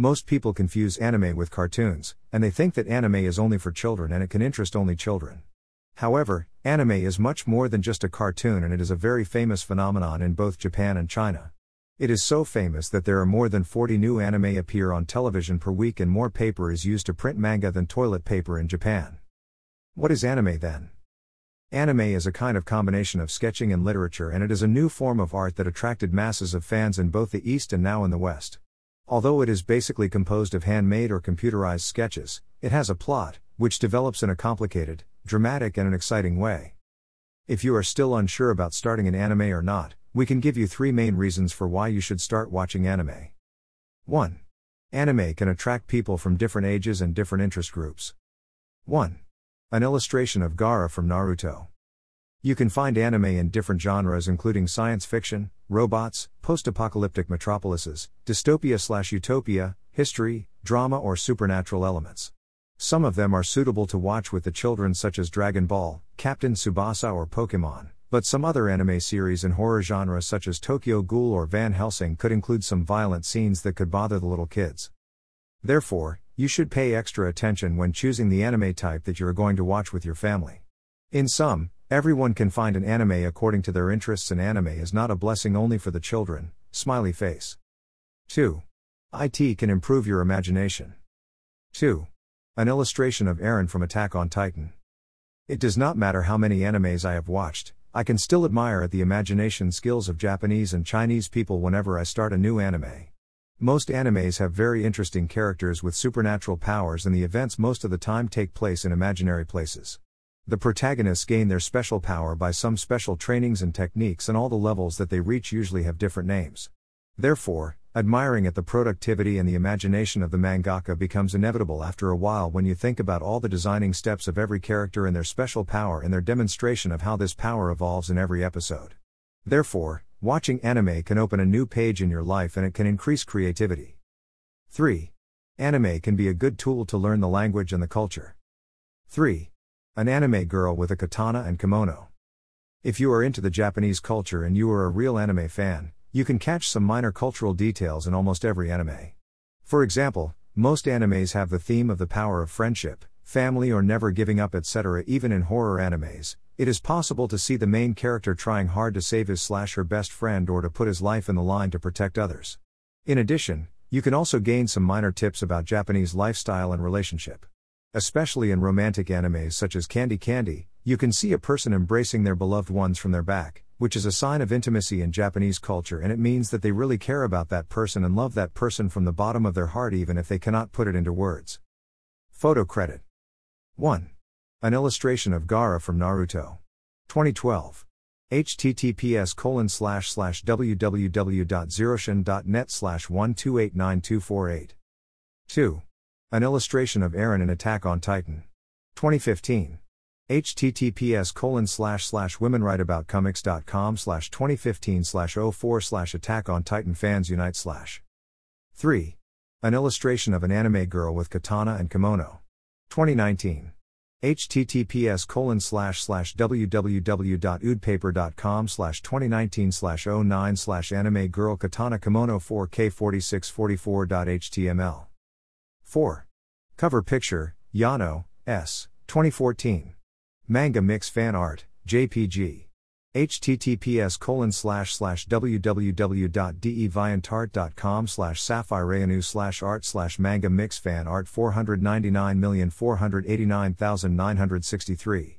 Most people confuse anime with cartoons, and they think that anime is only for children and it can interest only children. However, anime is much more than just a cartoon and it is a very famous phenomenon in both Japan and China. It is so famous that there are more than 40 new anime appear on television per week and more paper is used to print manga than toilet paper in Japan. What is anime then? Anime is a kind of combination of sketching and literature and it is a new form of art that attracted masses of fans in both the East and now in the West. Although it is basically composed of handmade or computerized sketches, it has a plot, which develops in a complicated, dramatic, and an exciting way. If you are still unsure about starting an anime or not, we can give you three main reasons for why you should start watching anime. 1. Anime can attract people from different ages and different interest groups. 1. An illustration of Gaara from Naruto. You can find anime in different genres including science fiction, robots, post-apocalyptic metropolises, dystopia slash utopia, history, drama or supernatural elements. Some of them are suitable to watch with the children such as Dragon Ball, Captain Tsubasa or Pokemon, but some other anime series in horror genres such as Tokyo Ghoul or Van Helsing could include some violent scenes that could bother the little kids. Therefore, you should pay extra attention when choosing the anime type that you are going to watch with your family. In sum, everyone can find an anime according to their interests, and anime is not a blessing only for the children. Smiley face. 2. IT can improve your imagination. 2. An illustration of Eren from Attack on Titan. It does not matter how many animes I have watched, I can still admire at the imagination skills of Japanese and Chinese people whenever I start a new anime. Most animes have very interesting characters with supernatural powers, and the events most of the time take place in imaginary places. The protagonists gain their special power by some special trainings and techniques, and all the levels that they reach usually have different names. Therefore, admiring at the productivity and the imagination of the mangaka becomes inevitable after a while when you think about all the designing steps of every character and their special power and their demonstration of how this power evolves in every episode. Therefore, Watching anime can open a new page in your life and it can increase creativity. 3. Anime can be a good tool to learn the language and the culture. 3. An anime girl with a katana and kimono. If you are into the Japanese culture and you are a real anime fan, you can catch some minor cultural details in almost every anime. For example, most animes have the theme of the power of friendship, family, or never giving up, etc. Even in horror animes, it is possible to see the main character trying hard to save his slash her best friend or to put his life in the line to protect others. In addition, you can also gain some minor tips about Japanese lifestyle and relationship. Especially in romantic animes such as Candy Candy, you can see a person embracing their beloved ones from their back, which is a sign of intimacy in Japanese culture and it means that they really care about that person and love that person from the bottom of their heart even if they cannot put it into words. Photo credit 1. An illustration of Gaara from Naruto. 2012. https colon slash slash www.zerochan.net slash 1289248. 2. An illustration of Eren in Attack on Titan. 2015. https colon slash slash womenwriteaboutcomics.com slash 2015 slash 04 slash Attack on Titan fans unite slash. 3. An illustration of an anime girl with katana and kimono. 2019 https colon slash slash www.oodpaper.com slash 2019 slash 09 slash anime girl katana kimono 4k4644.html 4. Cover picture, Yano, S. 2014. Manga Mix Fan Art, JPG https colon slash slash www.deviantart.com slash sapphireanu slash art slash manga mix fan art 499489963